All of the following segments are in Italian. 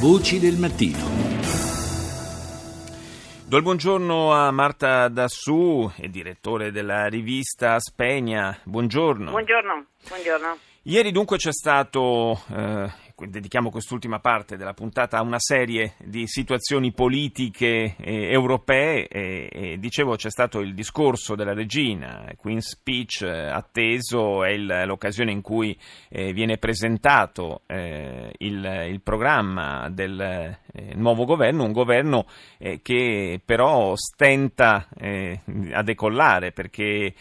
Voci del mattino. Do il buongiorno a Marta Dassù, direttore della rivista Spegna. Buongiorno. Buongiorno, buongiorno. Ieri dunque c'è stato eh, dedichiamo quest'ultima parte della puntata a una serie di situazioni politiche eh, europee e, e, dicevo c'è stato il discorso della regina, Queen's Speech eh, atteso, è il, l'occasione in cui eh, viene presentato eh, il, il, programma del eh, nuovo governo, un governo eh, che però stenta a decollare perché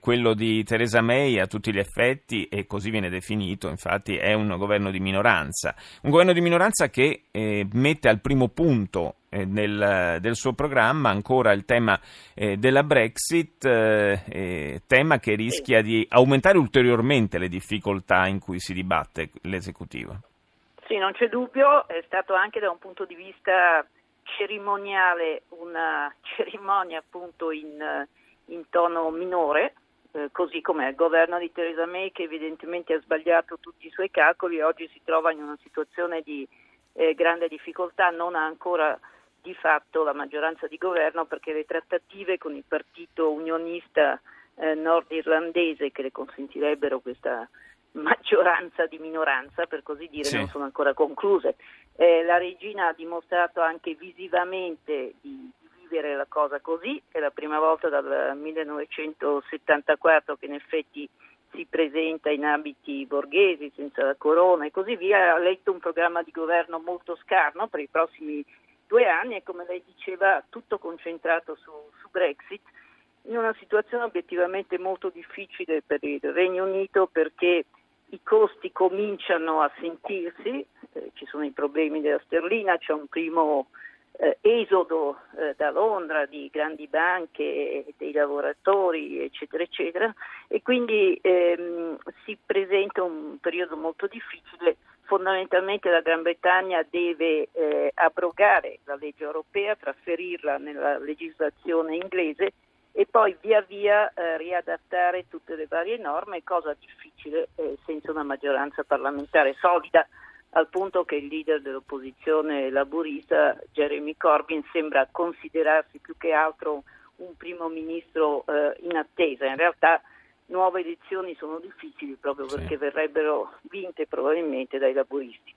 quello di Theresa May a tutti gli effetti e così viene definito, infatti è un governo di minoranza un governo di minoranza che eh, mette al primo punto eh, nel, del suo programma ancora il tema eh, della Brexit, eh, eh, tema che rischia di aumentare ulteriormente le difficoltà in cui si dibatte l'esecutivo. Sì, non c'è dubbio, è stato anche da un punto di vista cerimoniale una cerimonia appunto in, in tono minore, eh, così come il governo di Theresa May che evidentemente ha sbagliato tutti i suoi calcoli e oggi si trova in una situazione di eh, grande difficoltà, non ha ancora di fatto la maggioranza di governo perché le trattative con il partito unionista eh, nordirlandese che le consentirebbero questa maggioranza di minoranza, per così dire, sì. non sono ancora concluse. Eh, la regina ha dimostrato anche visivamente di vivere la cosa così, è la prima volta dal 1974 che in effetti si presenta in abiti borghesi, senza la corona e così via, ha letto un programma di governo molto scarno per i prossimi due anni e come lei diceva tutto concentrato su, su Brexit, in una situazione obiettivamente molto difficile per il Regno Unito perché i costi cominciano a sentirsi, eh, ci sono i problemi della sterlina, c'è un primo eh, esodo eh, da Londra di grandi banche, dei lavoratori, eccetera, eccetera, e quindi ehm, si presenta un periodo molto difficile. Fondamentalmente la Gran Bretagna deve eh, abrogare la legge europea, trasferirla nella legislazione inglese e poi via via eh, riadattare tutte le varie norme, cosa difficile eh, senza una maggioranza parlamentare solida al punto che il leader dell'opposizione laburista, Jeremy Corbyn, sembra considerarsi più che altro un primo ministro eh, in attesa. In realtà nuove elezioni sono difficili proprio perché sì. verrebbero vinte probabilmente dai laburisti.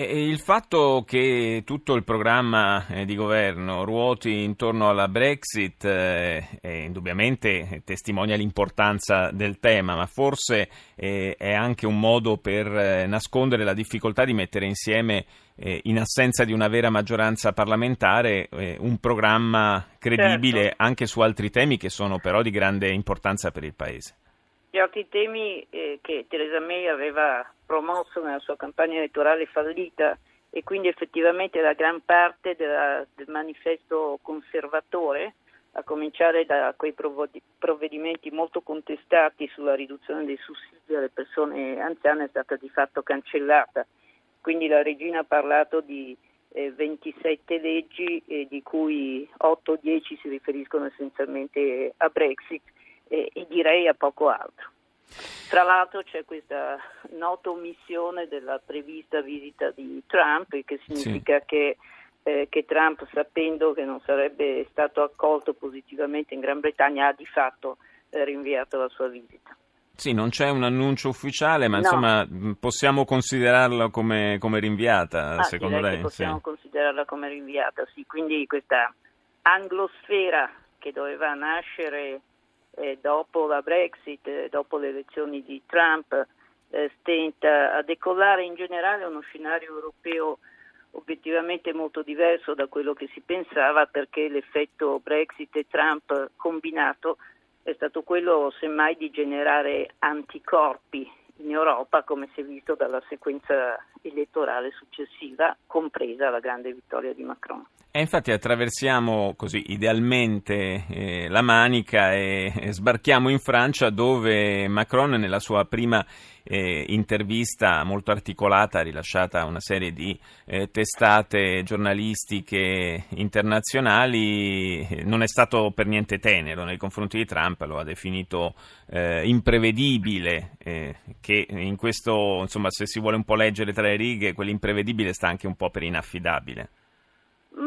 E il fatto che tutto il programma eh, di governo ruoti intorno alla Brexit eh, indubbiamente testimonia l'importanza del tema, ma forse eh, è anche un modo per eh, nascondere la difficoltà di mettere insieme, eh, in assenza di una vera maggioranza parlamentare, eh, un programma credibile certo. anche su altri temi che sono però di grande importanza per il Paese. Gli altri temi eh, che Theresa May aveva promosso nella sua campagna elettorale fallita e quindi effettivamente la gran parte della, del manifesto conservatore, a cominciare da quei provvedimenti molto contestati sulla riduzione dei sussidi alle persone anziane, è stata di fatto cancellata. Quindi la regina ha parlato di eh, 27 leggi, eh, di cui 8 o 10 si riferiscono essenzialmente a Brexit e, e direi a poco altro. Tra l'altro c'è questa nota omissione della prevista visita di Trump, che significa sì. che, eh, che, Trump, sapendo che non sarebbe stato accolto positivamente in Gran Bretagna, ha di fatto eh, rinviato la sua visita. Sì, non c'è un annuncio ufficiale, ma no. insomma possiamo considerarla come, come rinviata, ah, secondo lei? Possiamo sì. considerarla come rinviata, sì. Quindi questa anglosfera che doveva nascere eh, dopo la Brexit, dopo le elezioni di Trump, eh, stenta a decollare in generale uno scenario europeo obiettivamente molto diverso da quello che si pensava perché l'effetto Brexit e Trump combinato è stato quello semmai di generare anticorpi in Europa come si è visto dalla sequenza elettorale successiva, compresa la grande vittoria di Macron. E infatti attraversiamo così idealmente eh, la Manica e, e, sbarchiamo in Francia dove Macron nella sua prima eh, intervista molto articolata rilasciata a una serie di eh, testate giornalistiche internazionali eh, non è stato per niente tenero nei confronti di Trump, lo ha definito eh, imprevedibile eh, che in questo insomma se si vuole un po' leggere tra le righe quell'imprevedibile sta anche un po' per inaffidabile.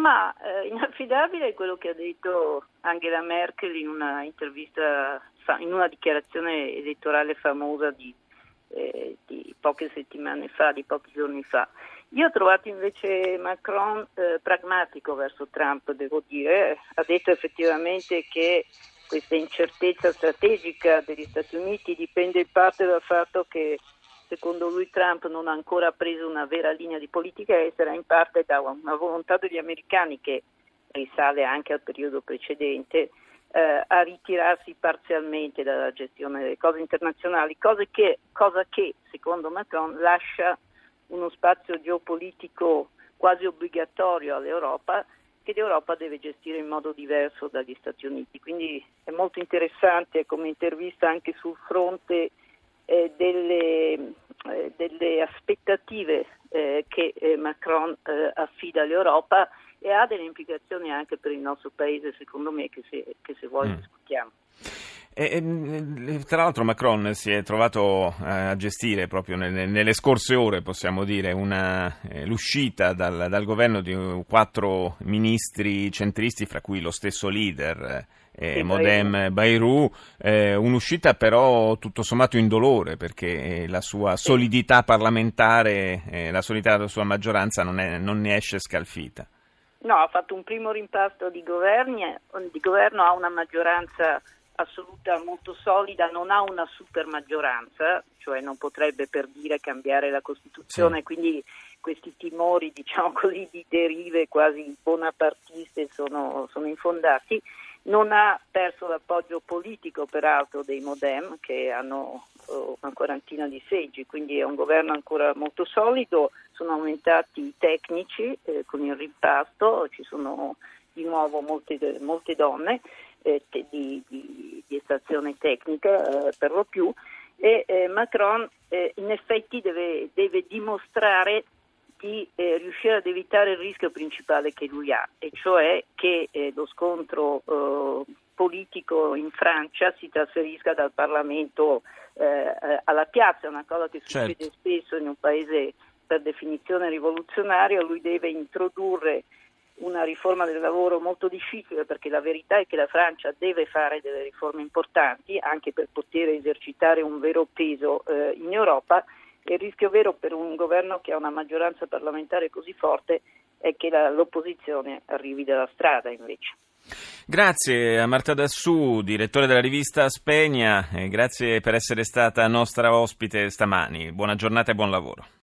Ma eh, inaffidabile è quello che ha detto Angela Merkel in una intervista, in una dichiarazione elettorale famosa di, eh, di poche settimane fa, di pochi giorni fa. Io ho trovato invece Macron eh, pragmatico verso Trump, devo dire, ha detto effettivamente che questa incertezza strategica degli Stati Uniti dipende in parte dal fatto che secondo lui Trump non ha ancora preso una vera linea di politica estera, in parte da una volontà degli americani che risale anche al periodo precedente, eh, a ritirarsi parzialmente dalla gestione delle cose internazionali, che, cosa che secondo Macron lascia uno spazio geopolitico quasi obbligatorio all'Europa che l'Europa deve gestire in modo diverso dagli Stati Uniti. Quindi è molto interessante come intervista anche sul fronte eh, delle, eh, delle, aspettative eh, che eh, Macron eh, affida all'Europa e ha delle implicazioni anche per il nostro paese, secondo me, che se, che se vuoi mm. discutiamo. E, e, tra l'altro Macron si è trovato eh, a gestire proprio nelle, nelle scorse ore, possiamo dire, una, eh, l'uscita dal, dal, governo di quattro ministri centristi, fra cui lo stesso leader eh, sì, Modem Bayrou, eh, un'uscita però tutto sommato indolore perché la sua solidità parlamentare, eh, la solidità della sua maggioranza non, è, non ne esce scalfita. No, ha fatto un primo rimpasto di, governi, di governo, ha una maggioranza assoluta molto solida, non ha una super maggioranza, cioè non potrebbe per dire cambiare la Costituzione, sì. quindi questi timori diciamo così, di derive quasi bonapartiste sono, sono infondati. Non ha perso l'appoggio politico peraltro dei Modem che hanno oh, una quarantina di seggi, quindi è un governo ancora molto solido, sono aumentati i tecnici eh, con il rimpasto, ci sono di nuovo molte, molte donne eh, di, di, di, estrazione tecnica eh, per lo più e eh, Macron eh, in effetti deve, deve dimostrare di eh, riuscire ad evitare il rischio principale che lui ha, e cioè che eh, lo scontro politico in Francia si trasferisca dal Parlamento alla piazza, è una cosa che succede certo. spesso in un paese per definizione rivoluzionario, lui deve introdurre una riforma del lavoro molto difficile perché la verità è che la Francia deve fare delle riforme importanti anche per poter esercitare un vero peso eh, in Europa il rischio vero per un governo che ha una maggioranza parlamentare così forte è che la, l'opposizione arrivi dalla strada invece. Grazie a Marta Dassù, direttore della rivista Spegna, grazie per essere stata nostra ospite stamani. Buona giornata e buon lavoro.